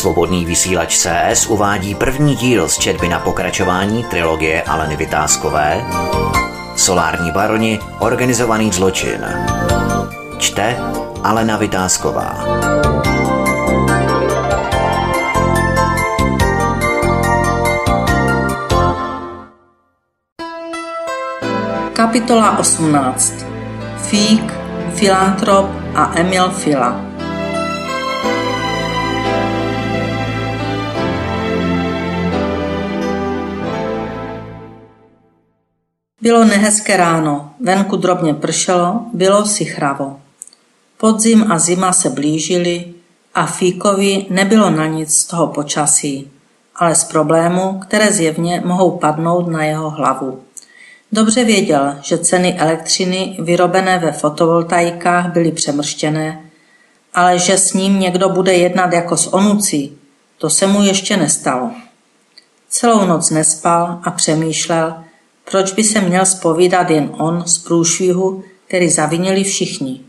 Svobodný vysílač CS uvádí první díl z četby na pokračování trilogie Aleny Vytázkové Solární baroni Organizovaný zločin. Čte Alena Vytázková. Kapitola 18. Fík, filantrop a Emil Fila. Bylo nehezké ráno, venku drobně pršelo, bylo si chravo. Podzim a zima se blížily a Fíkovi nebylo na nic z toho počasí, ale z problémů, které zjevně mohou padnout na jeho hlavu. Dobře věděl, že ceny elektřiny vyrobené ve fotovoltaikách byly přemrštěné, ale že s ním někdo bude jednat jako s onucí, to se mu ještě nestalo. Celou noc nespal a přemýšlel, proč by se měl spovídat jen on z průšvihu, který zavinili všichni.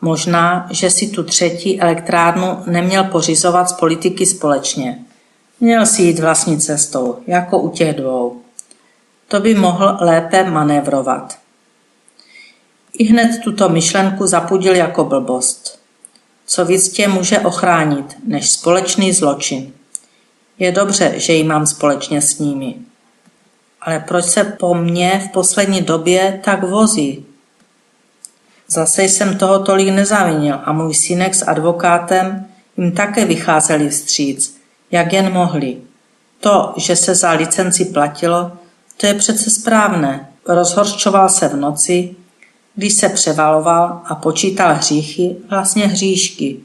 Možná, že si tu třetí elektrárnu neměl pořizovat z politiky společně. Měl si jít vlastní cestou, jako u těch dvou. To by mohl lépe manévrovat. I hned tuto myšlenku zapudil jako blbost. Co víc tě může ochránit, než společný zločin. Je dobře, že ji mám společně s nimi. Ale proč se po mně v poslední době tak vozí? Zase jsem toho tolik nezavinil a můj synek s advokátem jim také vycházeli vstříc, jak jen mohli. To, že se za licenci platilo, to je přece správné. Rozhorčoval se v noci, když se převaloval a počítal hříchy, vlastně hříšky,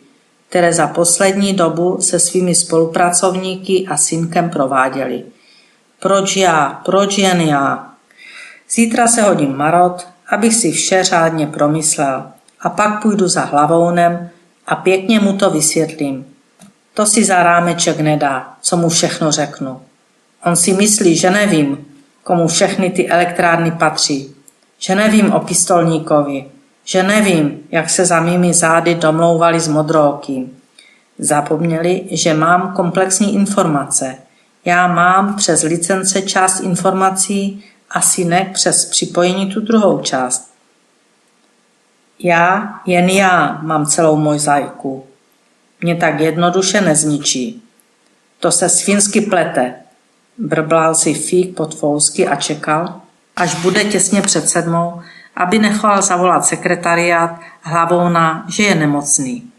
které za poslední dobu se svými spolupracovníky a synkem prováděli. Proč já? Proč jen já? Zítra se hodím marot, abych si vše řádně promyslel a pak půjdu za hlavounem a pěkně mu to vysvětlím. To si za rámeček nedá, co mu všechno řeknu. On si myslí, že nevím, komu všechny ty elektrárny patří, že nevím o pistolníkovi, že nevím, jak se za mými zády domlouvali s modrookým. Zapomněli, že mám komplexní informace. Já mám přes licence část informací a synek přes připojení tu druhou část. Já, jen já mám celou mozaiku. Mě tak jednoduše nezničí. To se svinsky plete, Brblal si fík pod fousky a čekal, až bude těsně před sedmou, aby nechal zavolat sekretariát hlavou na, že je nemocný.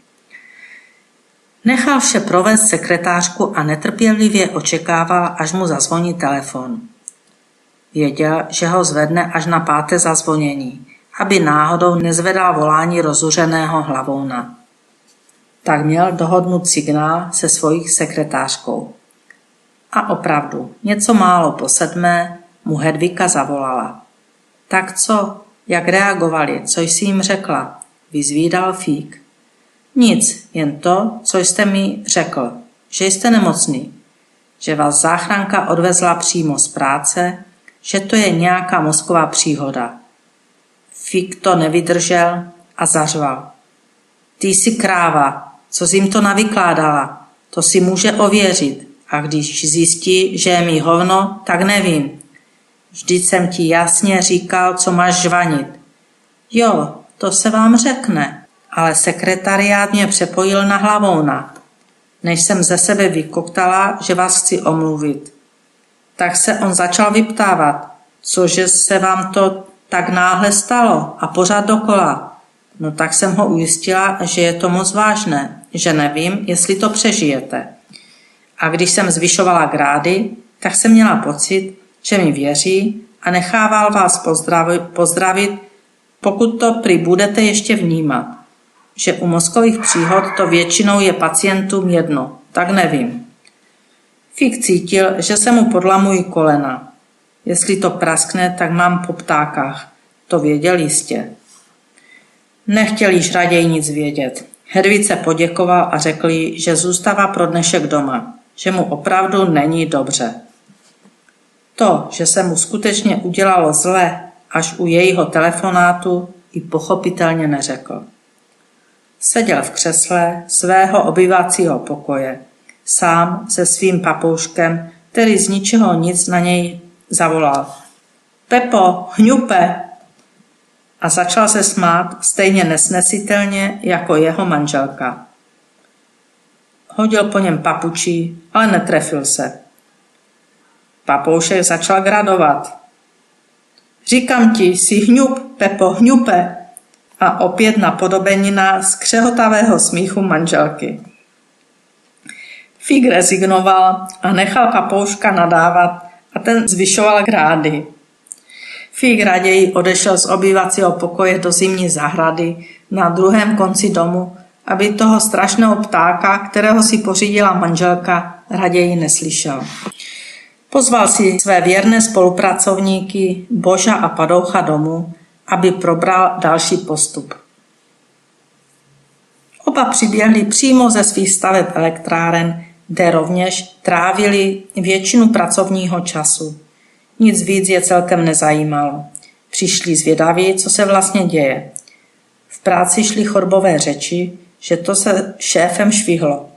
Nechal vše provést sekretářku a netrpělivě očekával, až mu zazvoní telefon. Věděl, že ho zvedne až na páté zazvonění, aby náhodou nezvedal volání rozuřeného hlavouna. Tak měl dohodnut signál se svojí sekretářkou. A opravdu, něco málo po sedmé mu Hedvika zavolala. Tak co, jak reagovali, co jsi jim řekla? Vyzvídal Fík. Nic, jen to, co jste mi řekl, že jste nemocný, že vás záchranka odvezla přímo z práce, že to je nějaká mozková příhoda. Fík to nevydržel a zařval. Ty jsi kráva, co jsi jim to navykládala, to si může ověřit. A když zjistí, že je mi hovno, tak nevím. Vždyť jsem ti jasně říkal, co máš žvanit. Jo, to se vám řekne, ale sekretariát mě přepojil na hlavouna, než jsem ze sebe vykoktala, že vás chci omluvit. Tak se on začal vyptávat, cože se vám to tak náhle stalo a pořád dokola. No tak jsem ho ujistila, že je to moc vážné, že nevím, jestli to přežijete. A když jsem zvyšovala grády, tak jsem měla pocit, že mi věří a nechával vás pozdravit, pozdravit pokud to prý budete ještě vnímat. Že u mozkových příhod to většinou je pacientům jedno, tak nevím. Fik cítil, že se mu podlamují kolena. Jestli to praskne, tak mám po ptákách. To věděl jistě. Nechtěl již raději nic vědět. Hedvice poděkoval a řekl jí, že zůstává pro dnešek doma že mu opravdu není dobře. To, že se mu skutečně udělalo zle až u jejího telefonátu, i pochopitelně neřekl. Seděl v křesle svého obyvacího pokoje, sám se svým papouškem, který z ničeho nic na něj zavolal. Pepo, hňupe! A začal se smát stejně nesnesitelně jako jeho manželka. Hodil po něm papučí, ale netrefil se. Papoušek začal gradovat. Říkám ti, si hňup, Pepo, hňupe. A opět napodobenina z křehotavého smíchu manželky. Fík rezignoval a nechal papouška nadávat a ten zvyšoval grády. Fík raději odešel z obyvacího pokoje do zimní zahrady na druhém konci domu, aby toho strašného ptáka, kterého si pořídila manželka, raději neslyšel. Pozval si své věrné spolupracovníky Boža a Padoucha domů, aby probral další postup. Oba přiběhli přímo ze svých staveb elektráren, kde rovněž trávili většinu pracovního času. Nic víc je celkem nezajímalo. Přišli zvědaví, co se vlastně děje. V práci šly chorbové řeči, že to se šéfem švihlo.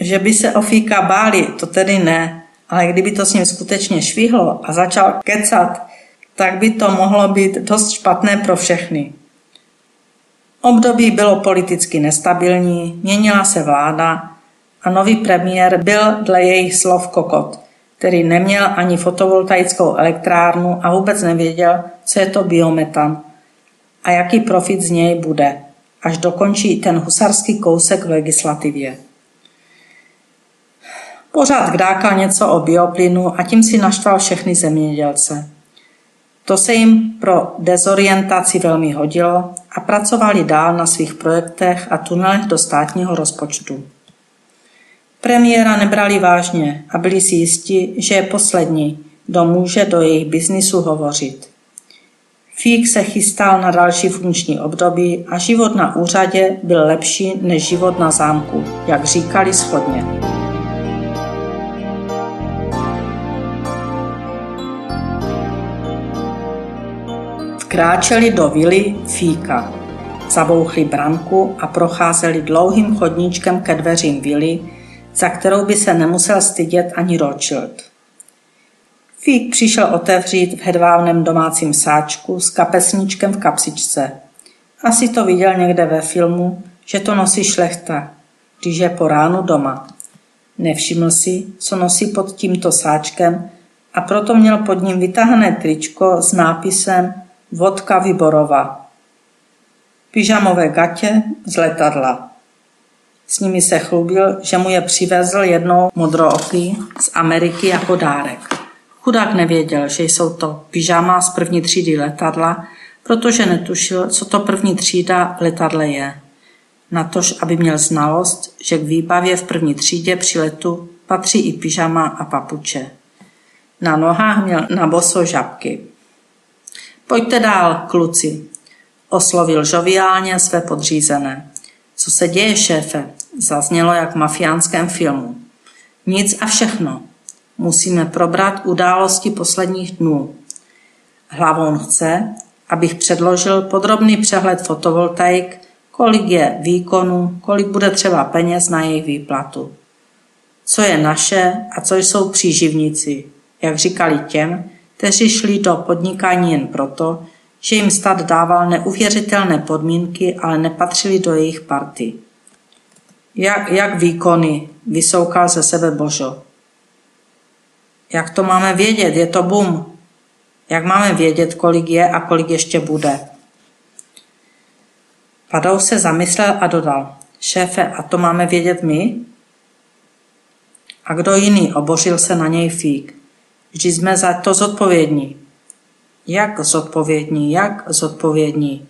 Že by se Ofíka báli, to tedy ne, ale kdyby to s ním skutečně švihlo a začal kecat, tak by to mohlo být dost špatné pro všechny. Období bylo politicky nestabilní, měnila se vláda a nový premiér byl dle jejich slov kokot, který neměl ani fotovoltaickou elektrárnu a vůbec nevěděl, co je to biometan a jaký profit z něj bude, až dokončí ten husarský kousek v legislativě. Pořád kdákal něco o bioplynu a tím si naštval všechny zemědělce. To se jim pro dezorientaci velmi hodilo a pracovali dál na svých projektech a tunelech do státního rozpočtu. Premiéra nebrali vážně a byli si jisti, že je poslední, kdo může do jejich biznisu hovořit. Fík se chystal na další funkční období a život na úřadě byl lepší než život na zámku, jak říkali schodně. Vkráčeli do vily Fíka. Zabouchli branku a procházeli dlouhým chodníčkem ke dveřím vily, za kterou by se nemusel stydět ani Rothschild. Fík přišel otevřít v hedvábném domácím sáčku s kapesníčkem v kapsičce. Asi to viděl někde ve filmu, že to nosí šlechta, když je po ránu doma. Nevšiml si, co nosí pod tímto sáčkem a proto měl pod ním vytahané tričko s nápisem Vodka Vyborova. Pyžamové gatě z letadla. S nimi se chlubil, že mu je přivezl jednou modrooký z Ameriky jako dárek. Chudák nevěděl, že jsou to pyžama z první třídy letadla, protože netušil, co to první třída v letadle je. Natož, aby měl znalost, že k výbavě v první třídě při letu patří i pyžama a papuče. Na nohách měl na boso žabky. Pojďte dál, kluci, oslovil žoviálně své podřízené. Co se děje, šéfe? Zaznělo jak v mafiánském filmu. Nic a všechno. Musíme probrat události posledních dnů. Hlavou chce, abych předložil podrobný přehled fotovoltaik, kolik je výkonu, kolik bude třeba peněz na jejich výplatu. Co je naše a co jsou příživníci, jak říkali těm, kteří šli do podnikání jen proto, že jim stát dával neuvěřitelné podmínky, ale nepatřili do jejich party. Jak, jak výkony, vysoukal ze sebe Božo. Jak to máme vědět? Je to bum. Jak máme vědět, kolik je a kolik ještě bude? Padou se zamyslel a dodal. Šéfe, a to máme vědět my? A kdo jiný? Obořil se na něj fík. Vždy jsme za to zodpovědní. Jak zodpovědní, jak zodpovědní?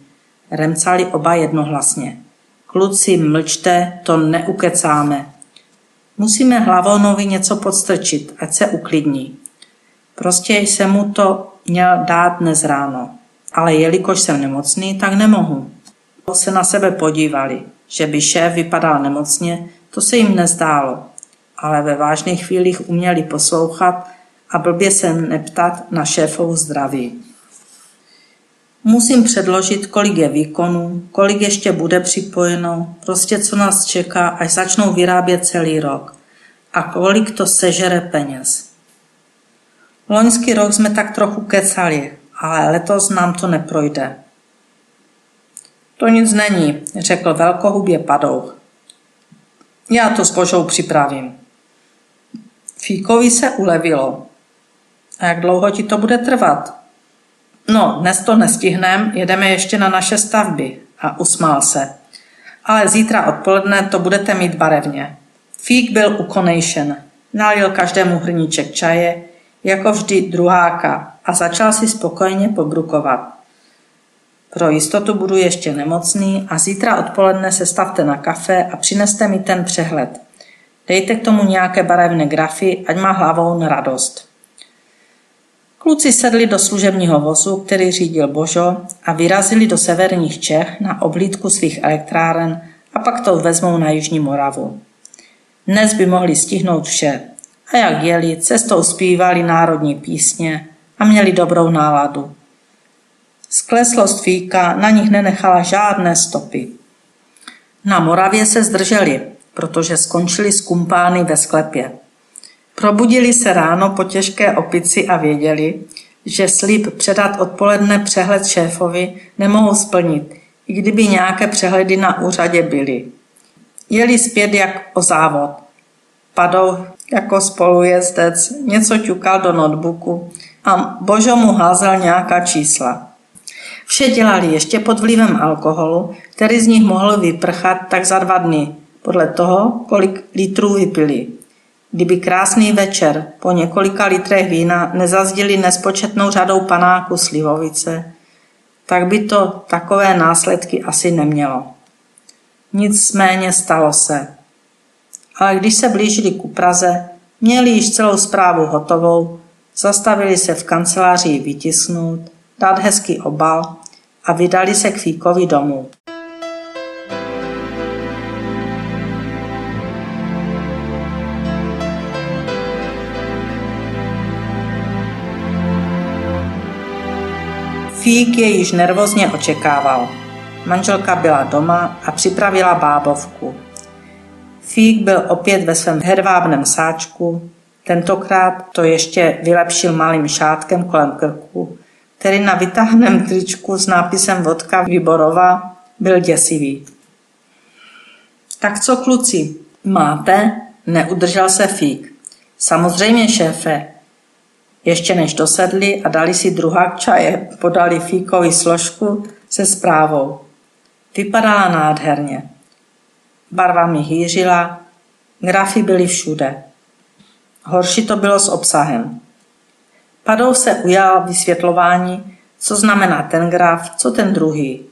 Remcali oba jednohlasně. Kluci, mlčte, to neukecáme. Musíme Hlavonovi něco podstrčit, ať se uklidní. Prostě jsem mu to měl dát dnes ráno, ale jelikož jsem nemocný, tak nemohu. Se na sebe podívali, že by šéf vypadal nemocně, to se jim nezdálo, ale ve vážných chvílích uměli poslouchat a blbě se neptat na šéfovu zdraví. Musím předložit, kolik je výkonů, kolik ještě bude připojeno, prostě co nás čeká, až začnou vyrábět celý rok. a kolik to sežere peněz. Loňský rok jsme tak trochu kecali, ale letos nám to neprojde. To nic není, řekl velkohubě padouch. Já to s Božou připravím. Fíkovi se ulevilo. A jak dlouho ti to bude trvat? No, dnes to nestihnem, jedeme ještě na naše stavby. A usmál se. Ale zítra odpoledne to budete mít barevně. Fík byl ukonejšen. Nalil každému hrníček čaje, jako vždy druháka, a začal si spokojně pobrukovat. Pro jistotu budu ještě nemocný a zítra odpoledne se stavte na kafe a přineste mi ten přehled. Dejte k tomu nějaké barevné grafy, ať má hlavou radost. Kluci sedli do služebního vozu, který řídil Božo a vyrazili do severních Čech na oblídku svých elektráren a pak to vezmou na Jižní Moravu. Dnes by mohli stihnout vše. A jak jeli, cestou zpívali národní písně a měli dobrou náladu. Skleslost fíka na nich nenechala žádné stopy. Na Moravě se zdrželi, protože skončili s kumpány ve sklepě. Probudili se ráno po těžké opici a věděli, že slib předat odpoledne přehled šéfovi nemohou splnit, i kdyby nějaké přehledy na úřadě byly. Jeli zpět jak o závod. Padou jako spolujezdec, něco ťukal do notebooku a Božo mu házel nějaká čísla. Vše dělali ještě pod vlivem alkoholu, který z nich mohl vyprchat tak za dva dny, podle toho, kolik litrů vypili. Kdyby krásný večer po několika litrech vína nezazdili nespočetnou řadou panáku slivovice, tak by to takové následky asi nemělo. Nicméně stalo se. Ale když se blížili ku Praze, měli již celou zprávu hotovou, zastavili se v kanceláři vytisknout, dát hezký obal a vydali se k Fíkovi domů. Fík je již nervózně očekával. Manželka byla doma a připravila bábovku. Fík byl opět ve svém hedvábném sáčku, tentokrát to ještě vylepšil malým šátkem kolem krku, který na vytáhném tričku s nápisem Vodka Vyborova byl děsivý. Tak co kluci, máte? Neudržel se Fík. Samozřejmě, šéfe, ještě než dosedli a dali si druhák čaje, podali fíkovi složku se zprávou. Vypadala nádherně. Barva mi hýřila, grafy byly všude. Horší to bylo s obsahem. Padou se ujal vysvětlování, co znamená ten graf, co ten druhý.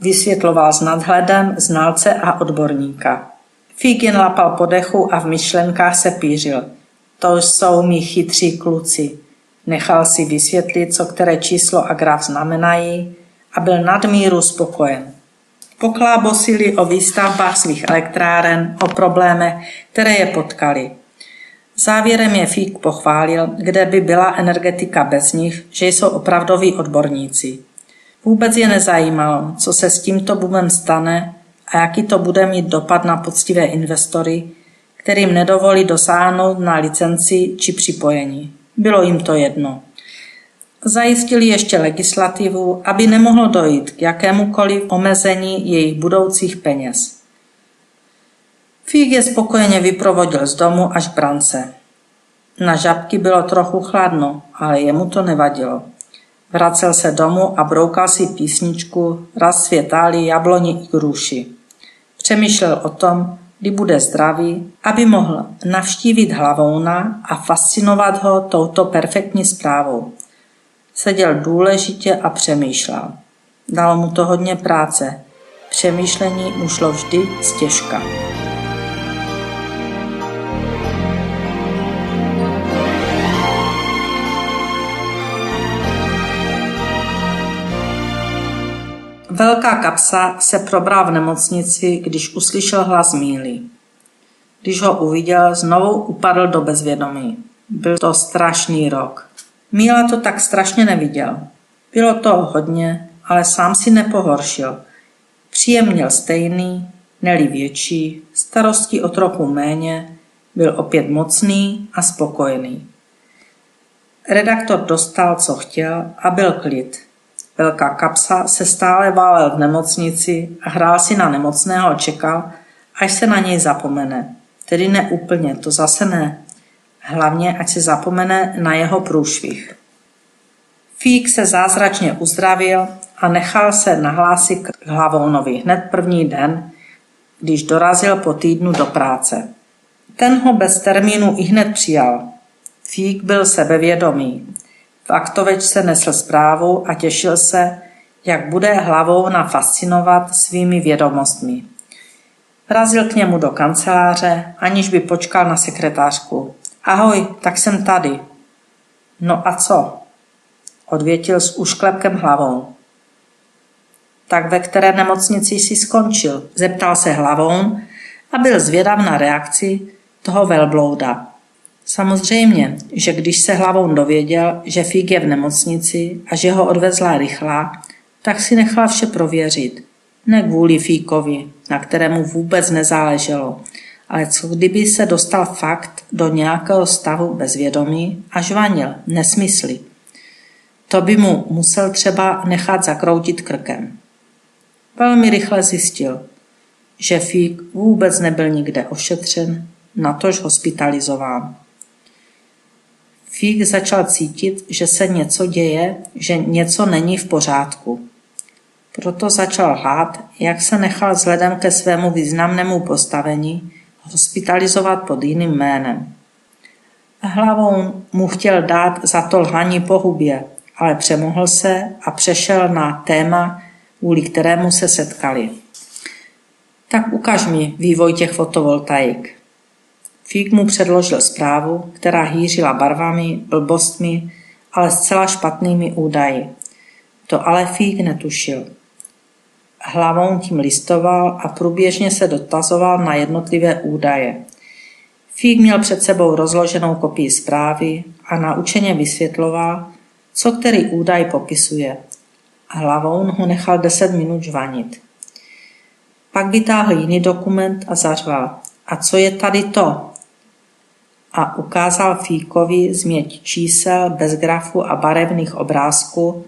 Vysvětloval s nadhledem znalce a odborníka. Fík jen lapal po dechu a v myšlenkách se pířil – to jsou mi chytří kluci. Nechal si vysvětlit, co které číslo a graf znamenají a byl nadmíru spokojen. Poklábosili o výstavbách svých elektráren, o problémech, které je potkali. Závěrem je Fík pochválil, kde by byla energetika bez nich, že jsou opravdoví odborníci. Vůbec je nezajímalo, co se s tímto bubem stane a jaký to bude mít dopad na poctivé investory, kterým nedovolí dosáhnout na licenci či připojení. Bylo jim to jedno. Zajistili ještě legislativu, aby nemohlo dojít k jakémukoliv omezení jejich budoucích peněz. Fík je spokojeně vyprovodil z domu až brance. Na žabky bylo trochu chladno, ale jemu to nevadilo. Vracel se domů a broukal si písničku Raz světáli jabloni i gruši. Přemýšlel o tom, kdy bude zdravý, aby mohl navštívit Hlavouna a fascinovat ho touto perfektní zprávou. Seděl důležitě a přemýšlel. Dalo mu to hodně práce. Přemýšlení mu šlo vždy stěžka. Velká kapsa se probral v nemocnici, když uslyšel hlas Míly. Když ho uviděl, znovu upadl do bezvědomí. Byl to strašný rok. Míla to tak strašně neviděl. Bylo toho hodně, ale sám si nepohoršil. Příjem měl stejný, neli větší, starosti o trochu méně, Byl opět mocný a spokojený. Redaktor dostal, co chtěl a byl klid. Velká kapsa se stále válel v nemocnici a hrál si na nemocného a čekal, až se na něj zapomene. Tedy ne úplně, to zase ne. Hlavně, ať se zapomene na jeho průšvih. Fík se zázračně uzdravil a nechal se nahlásit k Hlavounovi hned první den, když dorazil po týdnu do práce. Ten ho bez termínu i hned přijal. Fík byl sebevědomý. V aktovečce nesl zprávu a těšil se, jak bude hlavou nafascinovat svými vědomostmi. Vrazil k němu do kanceláře, aniž by počkal na sekretářku. Ahoj, tak jsem tady. No a co? Odvětil s ušklepkem hlavou. Tak ve které nemocnici jsi skončil? Zeptal se hlavou a byl zvědav na reakci toho velblouda. Samozřejmě, že když se hlavou dověděl, že Fík je v nemocnici a že ho odvezla rychlá, tak si nechal vše prověřit. Ne kvůli Fíkovi, na kterému vůbec nezáleželo, ale co kdyby se dostal fakt do nějakého stavu bezvědomí a žvanil, nesmysly. To by mu musel třeba nechat zakroutit krkem. Velmi rychle zjistil, že Fík vůbec nebyl nikde ošetřen, natož hospitalizován. Fík začal cítit, že se něco děje, že něco není v pořádku. Proto začal hlát, jak se nechal vzhledem ke svému významnému postavení hospitalizovat pod jiným jménem. Hlavou mu chtěl dát za to lhaní po hubě, ale přemohl se a přešel na téma, kvůli kterému se setkali. Tak ukaž mi vývoj těch fotovoltaik. Fík mu předložil zprávu, která hýřila barvami, blbostmi, ale zcela špatnými údaji. To ale Fík netušil. Hlavou tím listoval a průběžně se dotazoval na jednotlivé údaje. Fík měl před sebou rozloženou kopii zprávy a naučeně vysvětloval, co který údaj popisuje. Hlavou ho nechal deset minut žvanit. Pak vytáhl jiný dokument a zařval. A co je tady to? A ukázal Fíkovi změť čísel bez grafu a barevných obrázků,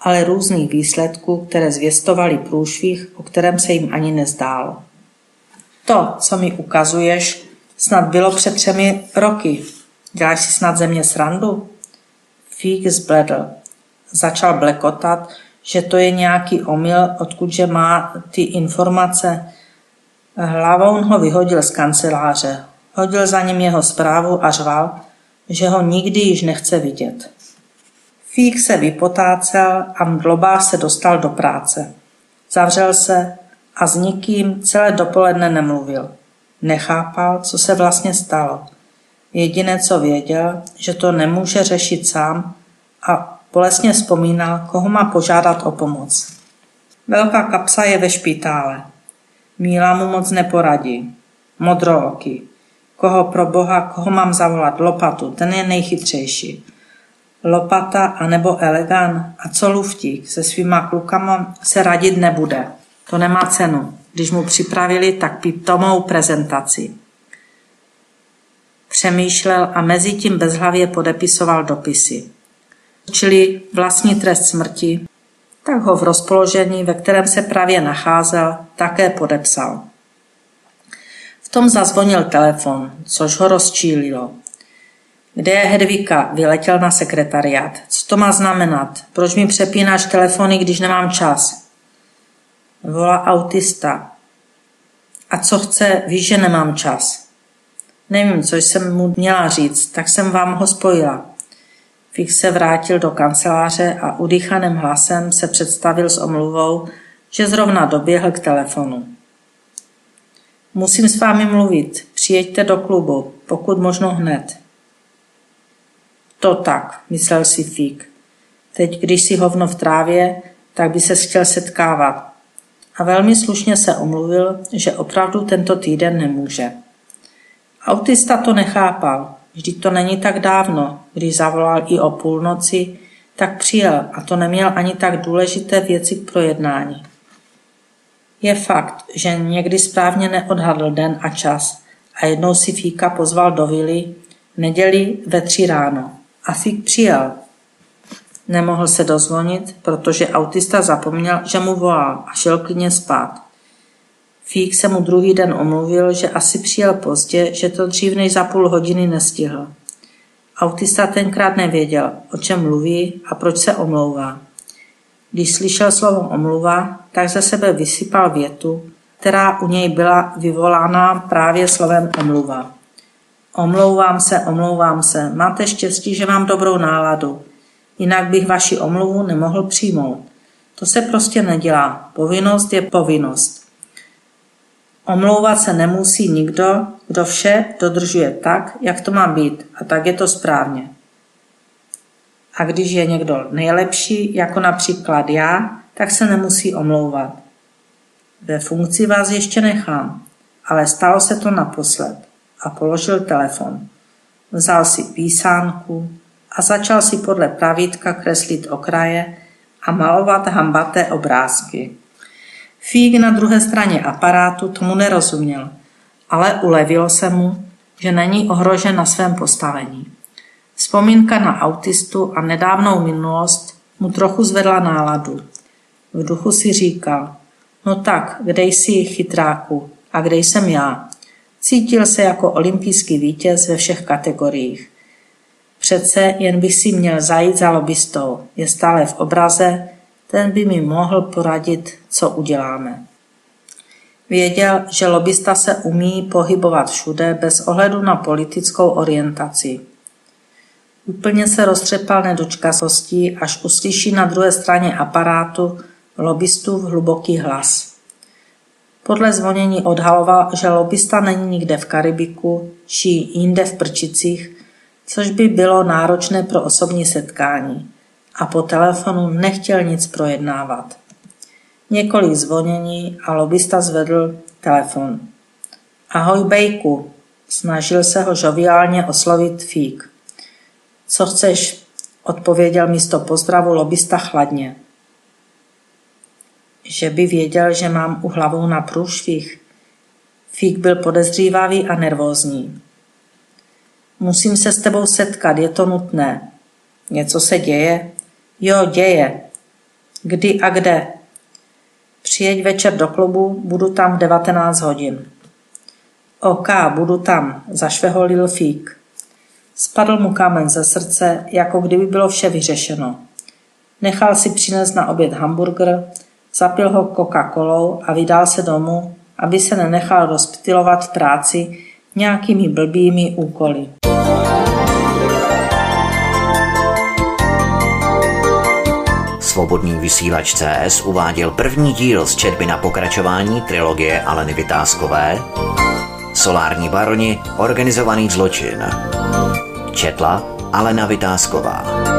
ale různých výsledků, které zvěstovaly průšvih, o kterém se jim ani nezdálo. To, co mi ukazuješ, snad bylo před třemi roky. Děláš si snad země srandu? Fík zbledl. Začal blekotat, že to je nějaký omyl, odkudže má ty informace. Hlavou ho vyhodil z kanceláře. Hodil za ním jeho zprávu a řval, že ho nikdy již nechce vidět. Fík se vypotácel a mdlobá se dostal do práce. Zavřel se a s nikým celé dopoledne nemluvil. Nechápal, co se vlastně stalo. Jediné, co věděl, že to nemůže řešit sám a bolestně vzpomínal, koho má požádat o pomoc. Velká kapsa je ve špitále. Míla mu moc neporadí. Modrooky. Koho pro boha, koho mám zavolat? Lopatu, ten je nejchytřejší. Lopata anebo Elegan a co Luftík se svýma klukama se radit nebude. To nemá cenu, když mu připravili tak pitomou prezentaci. Přemýšlel a mezi tím bezhlavě podepisoval dopisy. Čili vlastní trest smrti, tak ho v rozpoložení, ve kterém se právě nacházel, také podepsal. V tom zazvonil telefon, což ho rozčílilo. Kde je Hedvika? Vyletěl na sekretariát. Co to má znamenat? Proč mi přepínáš telefony, když nemám čas? Volá autista. A co chce? Víš, že nemám čas. Nevím, co jsem mu měla říct, tak jsem vám ho spojila. Fik se vrátil do kanceláře a udýchaným hlasem se představil s omluvou, že zrovna doběhl k telefonu. Musím s vámi mluvit. Přijeďte do klubu, pokud možno hned. To tak, myslel si Fík. Teď, když si hovno v trávě, tak by se chtěl setkávat. A velmi slušně se omluvil, že opravdu tento týden nemůže. Autista to nechápal. Vždyť to není tak dávno, když zavolal i o půlnoci, tak přijel a to neměl ani tak důležité věci k projednání. Je fakt, že někdy správně neodhadl den a čas a jednou si Fíka pozval do vily neděli ve tři ráno. A Fík přijel. Nemohl se dozvonit, protože autista zapomněl, že mu volal a šel klidně spát. Fík se mu druhý den omluvil, že asi přijel pozdě, že to dřív než za půl hodiny nestihl. Autista tenkrát nevěděl, o čem mluví a proč se omlouvá. Když slyšel slovo omluva, tak ze sebe vysypal větu, která u něj byla vyvolána právě slovem omluva. Omlouvám se, omlouvám se, máte štěstí, že mám dobrou náladu. Jinak bych vaši omluvu nemohl přijmout. To se prostě nedělá. Povinnost je povinnost. Omlouvat se nemusí nikdo, kdo vše dodržuje tak, jak to má být, a tak je to správně. A když je někdo nejlepší, jako například já, tak se nemusí omlouvat. Ve funkci vás ještě nechám, ale stalo se to naposled a položil telefon. Vzal si písánku a začal si podle pravítka kreslit okraje a malovat hambaté obrázky. Fík na druhé straně aparátu tomu nerozuměl, ale ulevilo se mu, že není ohrožen na svém postavení. Vzpomínka na autistu a nedávnou minulost mu trochu zvedla náladu. V duchu si říkal, no tak, kde jsi chytráku a kde jsem já? Cítil se jako olympijský vítěz ve všech kategoriích. Přece jen bych si měl zajít za lobbystou. Je stále v obraze, ten by mi mohl poradit, co uděláme. Věděl, že lobista se umí pohybovat všude bez ohledu na politickou orientaci. Úplně se roztřepal nedočkavostí, až uslyší na druhé straně aparátu lobbystův hluboký hlas. Podle zvonění odhaloval, že lobista není nikde v Karibiku či jinde v Prčicích, což by bylo náročné pro osobní setkání a po telefonu nechtěl nic projednávat. Několik zvonění a lobista zvedl telefon. Ahoj Bejku, snažil se ho žoviálně oslovit Fík. Co chceš? Odpověděl místo pozdravu lobista chladně. Že by věděl, že mám u hlavou na průšvih. Fík byl podezřívavý a nervózní. Musím se s tebou setkat, je to nutné. Něco se děje? Jo, děje. Kdy a kde? Přijeď večer do klubu, budu tam v 19 hodin. OK, budu tam, zašveholil Fík. Spadl mu kámen ze srdce, jako kdyby bylo vše vyřešeno. Nechal si přinést na oběd hamburger, zapil ho Coca-Colou a vydal se domů, aby se nenechal rozptilovat v práci nějakými blbými úkoly. Svobodný vysílač CS uváděl první díl z četby na pokračování trilogie Aleny Vytázkové Solární baroni, organizovaný zločin. Četla Alena Vytázková.